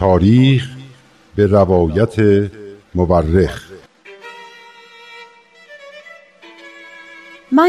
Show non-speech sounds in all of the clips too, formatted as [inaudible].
تاریخ به روایت مورخ.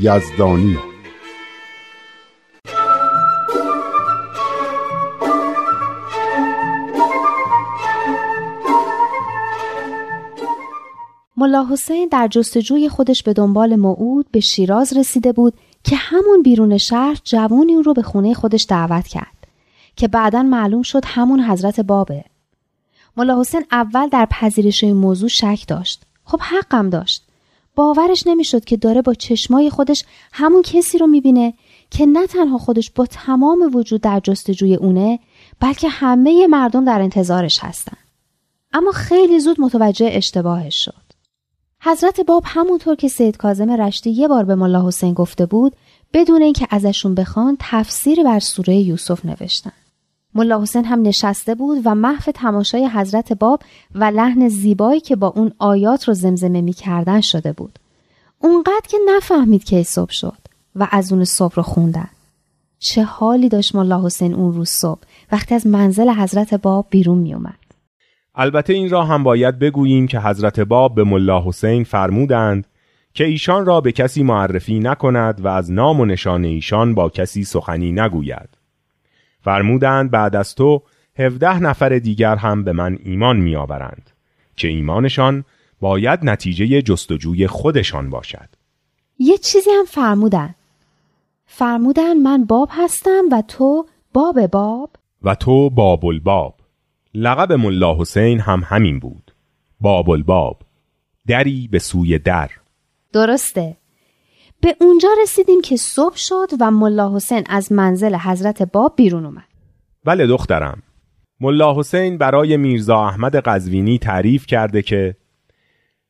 یزدانی ملا حسین در جستجوی خودش به دنبال موعود به شیراز رسیده بود که همون بیرون شهر جوانی اون رو به خونه خودش دعوت کرد. که بعدا معلوم شد همون حضرت بابه. ملا حسین اول در پذیرش این موضوع شک داشت. خب حقم داشت. باورش نمی‌شد که داره با چشمای خودش همون کسی رو می‌بینه که نه تنها خودش با تمام وجود در جستجوی اونه بلکه همه مردم در انتظارش هستن. اما خیلی زود متوجه اشتباهش شد. حضرت باب همونطور که سید کازم رشتی یه بار به ملا حسین گفته بود بدون اینکه ازشون بخوان تفسیری بر سوره یوسف نوشتن. ملا حسین هم نشسته بود و محو تماشای حضرت باب و لحن زیبایی که با اون آیات رو زمزمه می‌کردن شده بود. اونقدر که نفهمید که صبح شد و از اون صبح رو خوندن. چه حالی داشت ملا حسین اون روز صبح وقتی از منزل حضرت باب بیرون می اومد. البته این را هم باید بگوییم که حضرت باب به ملا حسین فرمودند که ایشان را به کسی معرفی نکند و از نام و نشان ایشان با کسی سخنی نگوید. فرمودند بعد از تو هفده نفر دیگر هم به من ایمان میآورند که ایمانشان باید نتیجه جستجوی خودشان باشد. یه چیزی هم فرمودن. فرمودن من باب هستم و تو باب باب؟ و تو باب الباب لقب ملا حسین هم همین بود. باب الباب دری به سوی در. درسته. به اونجا رسیدیم که صبح شد و ملا حسین از منزل حضرت باب بیرون اومد. بله دخترم. ملا حسین برای میرزا احمد قزوینی تعریف کرده که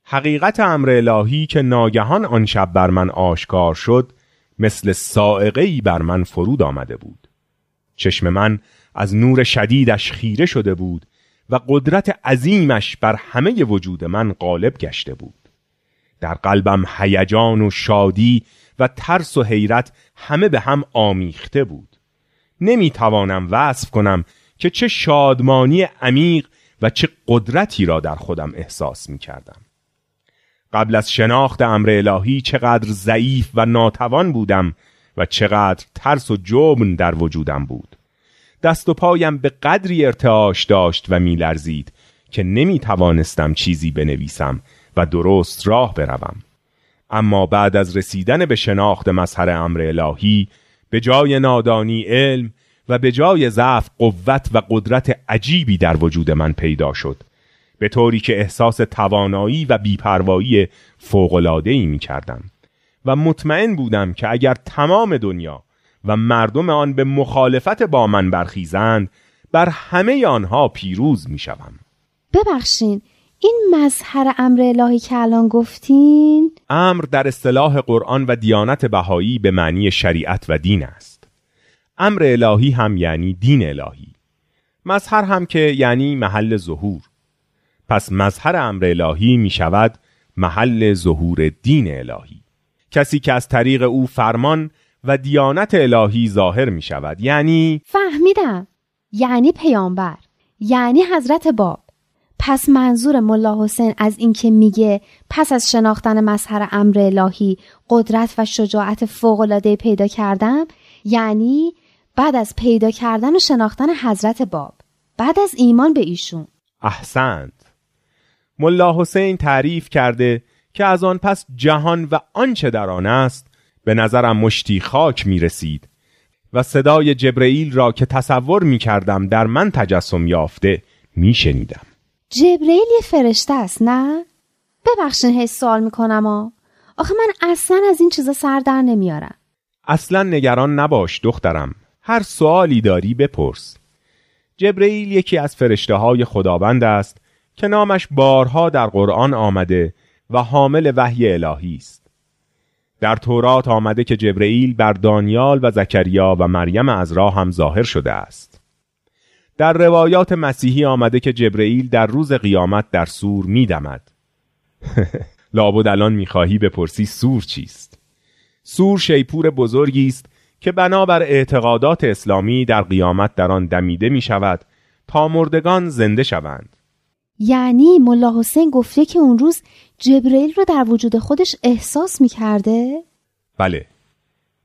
حقیقت امر الهی که ناگهان آن شب بر من آشکار شد مثل سائقه بر من فرود آمده بود. چشم من از نور شدیدش خیره شده بود و قدرت عظیمش بر همه وجود من غالب گشته بود. در قلبم هیجان و شادی و ترس و حیرت همه به هم آمیخته بود نمی توانم وصف کنم که چه شادمانی عمیق و چه قدرتی را در خودم احساس می کردم. قبل از شناخت امر الهی چقدر ضعیف و ناتوان بودم و چقدر ترس و جبن در وجودم بود دست و پایم به قدری ارتعاش داشت و میلرزید که نمی توانستم چیزی بنویسم و درست راه بروم. اما بعد از رسیدن به شناخت مظهر امر الهی به جای نادانی علم و به جای ضعف قوت و قدرت عجیبی در وجود من پیدا شد. به طوری که احساس توانایی و بیپروایی فوقلادهی می کردم و مطمئن بودم که اگر تمام دنیا و مردم آن به مخالفت با من برخیزند بر همه آنها پیروز می شوم. ببخشین این مظهر امر الهی که الان گفتین امر در اصطلاح قرآن و دیانت بهایی به معنی شریعت و دین است. امر الهی هم یعنی دین الهی. مظهر هم که یعنی محل ظهور. پس مظهر امر الهی می شود محل ظهور دین الهی. کسی که از طریق او فرمان و دیانت الهی ظاهر می شود یعنی فهمیدم. یعنی پیامبر. یعنی حضرت باب. پس منظور ملا حسین از اینکه میگه پس از شناختن مظهر امر الهی قدرت و شجاعت فوقالعاده پیدا کردم یعنی بعد از پیدا کردن و شناختن حضرت باب بعد از ایمان به ایشون احسنت ملا حسین تعریف کرده که از آن پس جهان و آنچه در آن است به نظرم مشتی خاک می رسید و صدای جبرئیل را که تصور می کردم در من تجسم یافته می شنیدم. جبرئیل یه فرشته است نه؟ ببخشین هی سوال می‌کنم آخه من اصلا از این چیزا سر در نمیارم. اصلا نگران نباش دخترم. هر سوالی داری بپرس. جبرئیل یکی از فرشته های خداوند است که نامش بارها در قرآن آمده و حامل وحی الهی است. در تورات آمده که جبرئیل بر دانیال و زکریا و مریم از راه هم ظاهر شده است. در روایات مسیحی آمده که جبرئیل در روز قیامت در سور میدمد. [laughs] لابد الان می‌خواهی بپرسی سور چیست؟ سور شیپور بزرگی است که بنابر اعتقادات اسلامی در قیامت در آن دمیده می شود تا مردگان زنده شوند. یعنی ملا حسین گفته که اون روز جبرئیل رو در وجود خودش احساس می کرده؟ بله.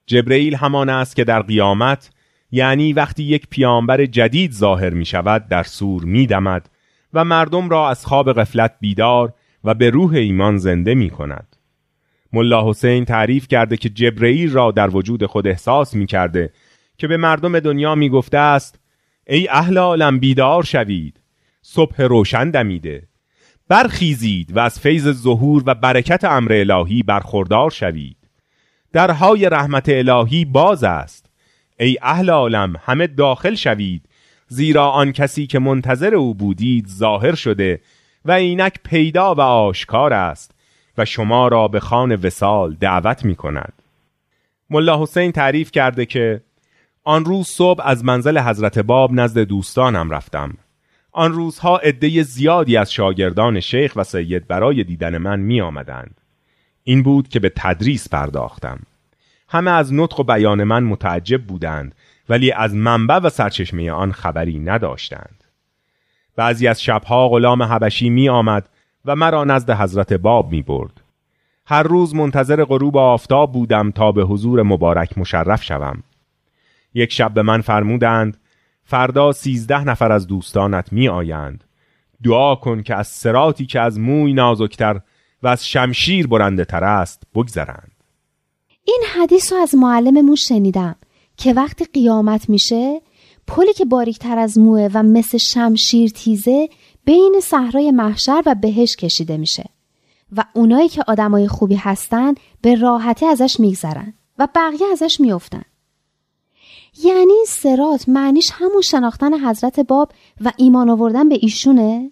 جبرئیل همان است که در قیامت یعنی وقتی یک پیامبر جدید ظاهر می شود در سور می دمد و مردم را از خواب غفلت بیدار و به روح ایمان زنده می کند. ملا حسین تعریف کرده که جبرئیل را در وجود خود احساس می کرده که به مردم دنیا می گفته است ای اهل عالم بیدار شوید صبح روشن دمیده برخیزید و از فیض ظهور و برکت امر الهی برخوردار شوید درهای رحمت الهی باز است ای اهل عالم همه داخل شوید. زیرا آن کسی که منتظر او بودید ظاهر شده و اینک پیدا و آشکار است و شما را به خان وسال دعوت می کند ملا حسین تعریف کرده که آن روز صبح از منزل حضرت باب نزد دوستانم رفتم. آن روزها عده زیادی از شاگردان شیخ و سید برای دیدن من می آمدند. این بود که به تدریس پرداختم. همه از نطق و بیان من متعجب بودند ولی از منبع و سرچشمه آن خبری نداشتند بعضی از شبها غلام حبشی می آمد و مرا نزد حضرت باب می برد. هر روز منتظر غروب آفتاب بودم تا به حضور مبارک مشرف شوم. یک شب به من فرمودند فردا سیزده نفر از دوستانت می آیند. دعا کن که از سراتی که از موی نازکتر و از شمشیر برنده تر است بگذرند. این حدیث رو از معلممون شنیدم که وقتی قیامت میشه پلی که باریکتر از موه و مثل شمشیر تیزه بین صحرای محشر و بهش کشیده میشه و اونایی که آدمای خوبی هستن به راحتی ازش میگذرن و بقیه ازش میافتن. یعنی سرات معنیش همون شناختن حضرت باب و ایمان آوردن به ایشونه؟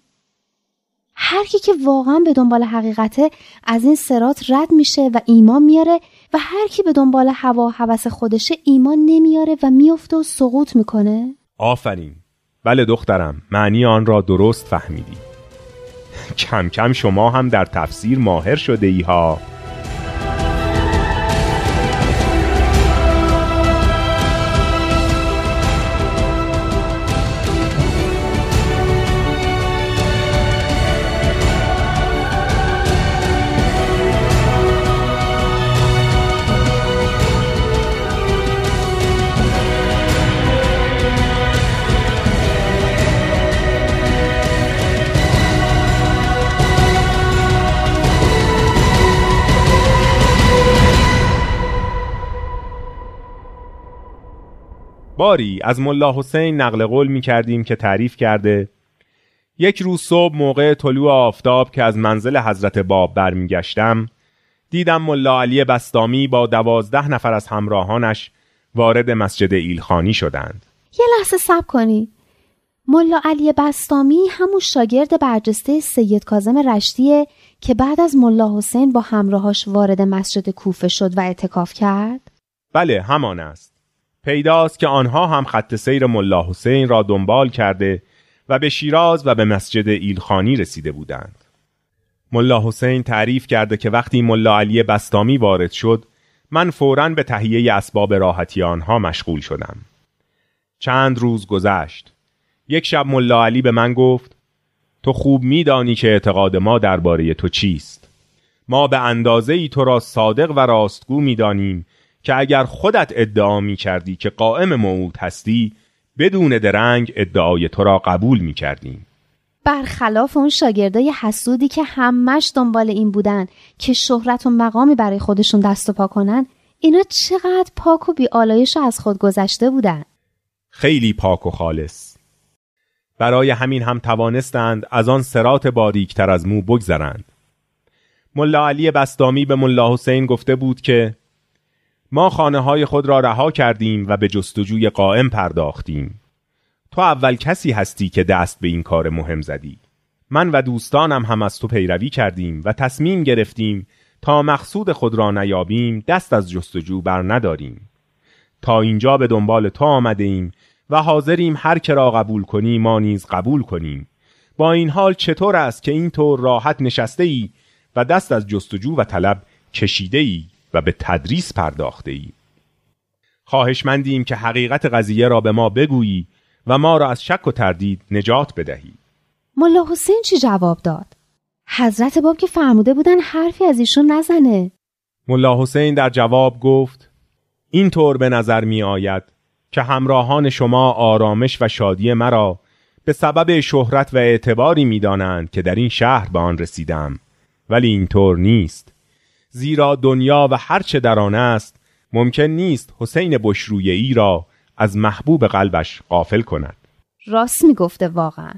هر کی که واقعا به دنبال حقیقته از این سرات رد میشه و ایمان میاره و هر کی به دنبال هوا و هوس خودشه ایمان نمیاره و میفته و سقوط می‌کنه. آفرین. بله دخترم معنی آن را درست فهمیدی. کم کم شما هم در تفسیر ماهر شده ای ها باری از ملا حسین نقل قول می کردیم که تعریف کرده یک روز صبح موقع طلوع آفتاب که از منزل حضرت باب برمیگشتم دیدم ملا علی بستامی با دوازده نفر از همراهانش وارد مسجد ایلخانی شدند. یه لحظه سب کنی. ملا علی بستامی همون شاگرد برجسته سید کازم رشتیه که بعد از ملا حسین با همراهاش وارد مسجد کوفه شد و اعتکاف کرد؟ بله همان است. پیداست که آنها هم خط سیر ملا حسین را دنبال کرده و به شیراز و به مسجد ایلخانی رسیده بودند. ملا حسین تعریف کرده که وقتی ملا علی بستامی وارد شد من فوراً به تهیه اسباب راحتی آنها مشغول شدم. چند روز گذشت. یک شب ملا علی به من گفت تو خوب میدانی که اعتقاد ما درباره تو چیست. ما به اندازه ای تو را صادق و راستگو می‌دانیم که اگر خودت ادعا می کردی که قائم موعود هستی بدون درنگ ادعای تو را قبول می کردیم برخلاف اون شاگردای حسودی که همش دنبال این بودن که شهرت و مقامی برای خودشون دست و پا کنن اینا چقدر پاک و بیالایش از خود گذشته بودن. خیلی پاک و خالص. برای همین هم توانستند از آن سرات باریکتر از مو بگذرند. ملا علی بستامی به ملا حسین گفته بود که ما خانه های خود را رها کردیم و به جستجوی قائم پرداختیم. تو اول کسی هستی که دست به این کار مهم زدی. من و دوستانم هم از تو پیروی کردیم و تصمیم گرفتیم تا مقصود خود را نیابیم دست از جستجو بر نداریم. تا اینجا به دنبال تو آمده ایم و حاضریم هر که را قبول کنی ما نیز قبول کنیم. با این حال چطور است که اینطور راحت نشسته ای و دست از جستجو و طلب کشیده ای و به تدریس پرداخته ای خواهشمندیم که حقیقت قضیه را به ما بگویی و ما را از شک و تردید نجات بدهی. ملا حسین چی جواب داد؟ حضرت باب که فرموده بودن حرفی از ایشون نزنه. ملا حسین در جواب گفت اینطور به نظر می آید که همراهان شما آرامش و شادی مرا به سبب شهرت و اعتباری می دانند که در این شهر به آن رسیدم. ولی اینطور نیست. زیرا دنیا و هرچه در آن است ممکن نیست حسین بشرویی را از محبوب قلبش غافل کند. راست می‌گفته واقعا.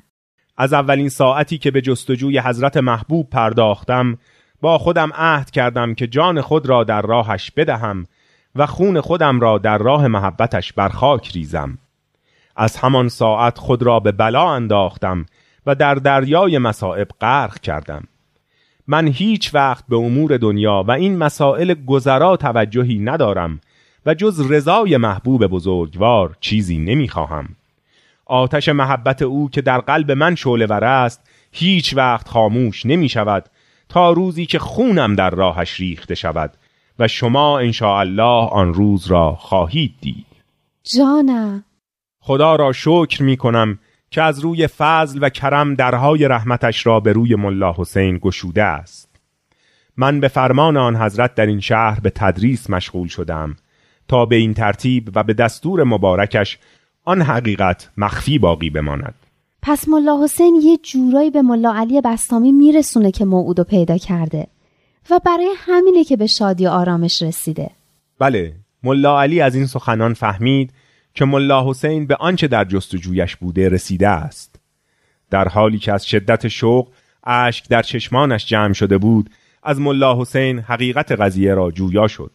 از اولین ساعتی که به جستجوی حضرت محبوب پرداختم با خودم عهد کردم که جان خود را در راهش بدهم و خون خودم را در راه محبتش بر خاک ریزم. از همان ساعت خود را به بلا انداختم و در دریای مصائب غرق کردم. من هیچ وقت به امور دنیا و این مسائل گذرا توجهی ندارم و جز رضای محبوب بزرگوار چیزی نمی‌خواهم. آتش محبت او که در قلب من شعله ور است هیچ وقت خاموش نمی شود تا روزی که خونم در راهش ریخته شود و شما الله آن روز را خواهید دید جانم خدا را شکر می کنم که از روی فضل و کرم درهای رحمتش را به روی ملا حسین گشوده است. من به فرمان آن حضرت در این شهر به تدریس مشغول شدم تا به این ترتیب و به دستور مبارکش آن حقیقت مخفی باقی بماند. پس ملا حسین یه جورایی به ملا علی بستامی میرسونه که موعودو پیدا کرده و برای همینه که به شادی و آرامش رسیده. بله ملا علی از این سخنان فهمید که ملا حسین به آنچه در جستجویش بوده رسیده است. در حالی که از شدت شوق اشک در چشمانش جمع شده بود از ملا حسین حقیقت قضیه را جویا شد.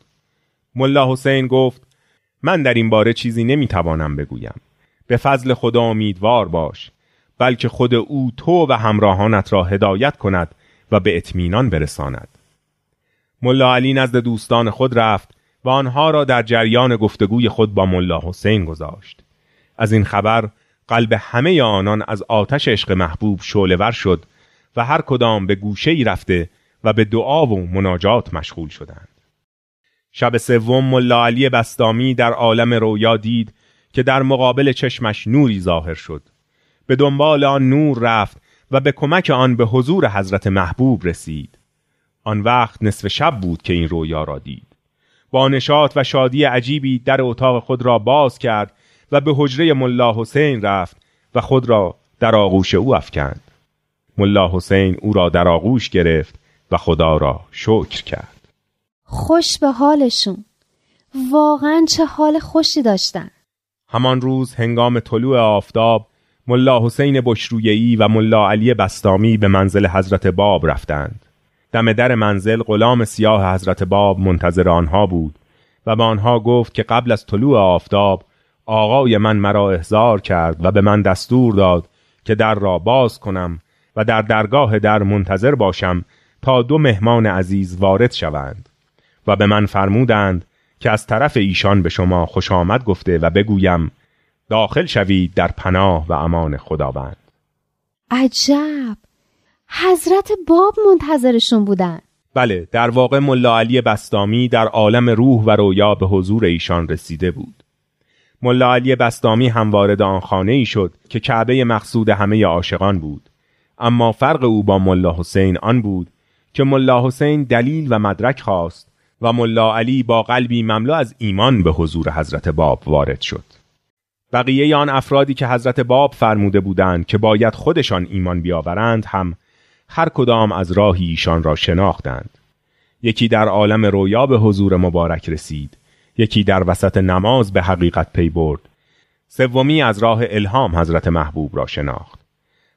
ملا حسین گفت من در این باره چیزی نمی‌توانم بگویم. به فضل خدا امیدوار باش بلکه خود او تو و همراهانت را هدایت کند و به اطمینان برساند. ملا علی نزد دوستان خود رفت و آنها را در جریان گفتگوی خود با ملا حسین گذاشت. از این خبر قلب همه آنان از آتش عشق محبوب شعلهور شد و هر کدام به گوشه ای رفته و به دعا و مناجات مشغول شدند. شب سوم ملا علی بستامی در عالم رویا دید که در مقابل چشمش نوری ظاهر شد. به دنبال آن نور رفت و به کمک آن به حضور حضرت محبوب رسید. آن وقت نصف شب بود که این رویا را دید. با نشاط و شادی عجیبی در اتاق خود را باز کرد و به حجره ملا حسین رفت و خود را در آغوش او افکند. ملا حسین او را در آغوش گرفت و خدا را شکر کرد. خوش به حالشون. واقعا چه حال خوشی داشتن. همان روز هنگام طلوع آفتاب ملا حسین بشرویی و ملا علی بستامی به منزل حضرت باب رفتند. دم در منزل غلام سیاه حضرت باب منتظر آنها بود و به آنها گفت که قبل از طلوع آفتاب آقای من مرا احضار کرد و به من دستور داد که در را باز کنم و در درگاه در منتظر باشم تا دو مهمان عزیز وارد شوند و به من فرمودند که از طرف ایشان به شما خوش آمد گفته و بگویم داخل شوید در پناه و امان خداوند. عجب! حضرت باب منتظرشون بودن. بله در واقع ملا علی بستامی در عالم روح و رویا به حضور ایشان رسیده بود. ملا علی بستامی هم وارد آن خانه ای شد که کعبه مقصود همه عاشقان بود. اما فرق او با ملا حسین آن بود که ملا حسین دلیل و مدرک خواست و ملا علی با قلبی مملو از ایمان به حضور حضرت باب وارد شد. بقیه آن افرادی که حضرت باب فرموده بودند که باید خودشان ایمان بیاورند هم هر کدام از راهی ایشان را شناختند. یکی در عالم رویا به حضور مبارک رسید یکی در وسط نماز به حقیقت پی برد. سومی از راه الهام حضرت محبوب را شناخت.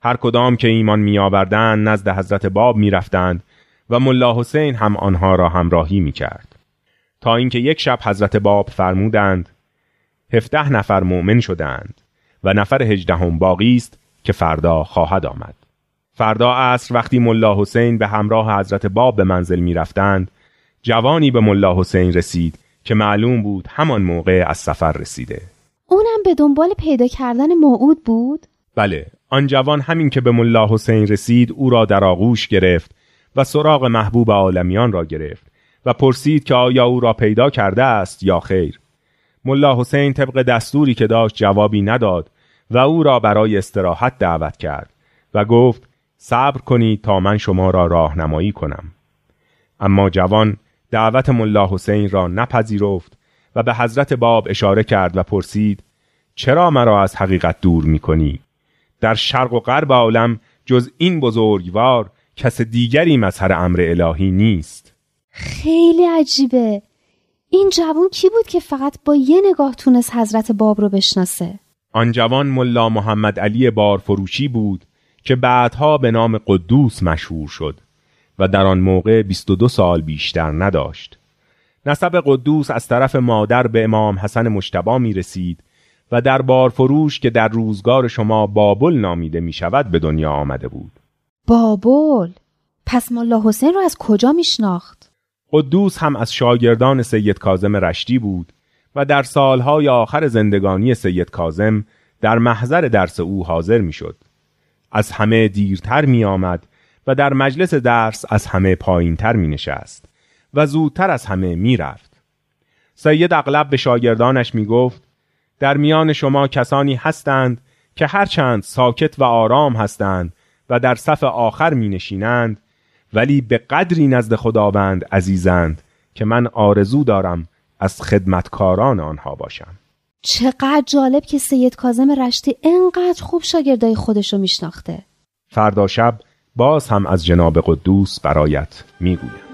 هر کدام که ایمان میآوردند نزد حضرت باب می‌رفتند و ملا حسین هم آنها را همراهی می‌کرد. تا اینکه یک شب حضرت باب فرمودند هفده نفر مؤمن شدند و نفر هجدهم باقی است که فردا خواهد آمد. فردا عصر وقتی ملا حسین به همراه حضرت باب به منزل می رفتند جوانی به ملا حسین رسید که معلوم بود همان موقع از سفر رسیده اونم به دنبال پیدا کردن موعود بود؟ بله آن جوان همین که به ملا حسین رسید او را در آغوش گرفت و سراغ محبوب عالمیان را گرفت و پرسید که آیا او را پیدا کرده است یا خیر ملا حسین طبق دستوری که داشت جوابی نداد و او را برای استراحت دعوت کرد و گفت صبر کنید تا من شما را راهنمایی کنم. اما جوان دعوت ملا حسین را نپذیرفت و به حضرت باب اشاره کرد و پرسید چرا مرا از حقیقت دور می کنی؟ در شرق و غرب عالم جز این بزرگوار کس دیگری مظهر امر الهی نیست. خیلی عجیبه. این جوان کی بود که فقط با یه نگاه تونست حضرت باب رو بشناسه؟ آن جوان ملا محمد علی بارفروشی بود که بعدها به نام قدوس مشهور شد و در آن موقع 22 سال بیشتر نداشت نسب قدوس از طرف مادر به امام حسن مشتبا می رسید و در بارفروش که در روزگار شما بابل نامیده می شود به دنیا آمده بود بابل پس ملا حسین رو از کجا می شناخت؟ قدوس هم از شاگردان سید کازم رشتی بود و در سالهای آخر زندگانی سید کازم در محضر درس او حاضر می شد. از همه دیرتر می آمد و در مجلس درس از همه پایینتر می نشست و زودتر از همه می رفت. سید اغلب به شاگردانش می گفت در میان شما کسانی هستند که هرچند ساکت و آرام هستند و در صف آخر می نشینند ولی به قدری نزد خداوند عزیزند که من آرزو دارم از خدمتکاران آنها باشم چقدر جالب که سید کازم رشتی انقدر خوب شاگردای خودشو میشناخته. فردا شب باز هم از جناب قدوس برایت می‌گویم.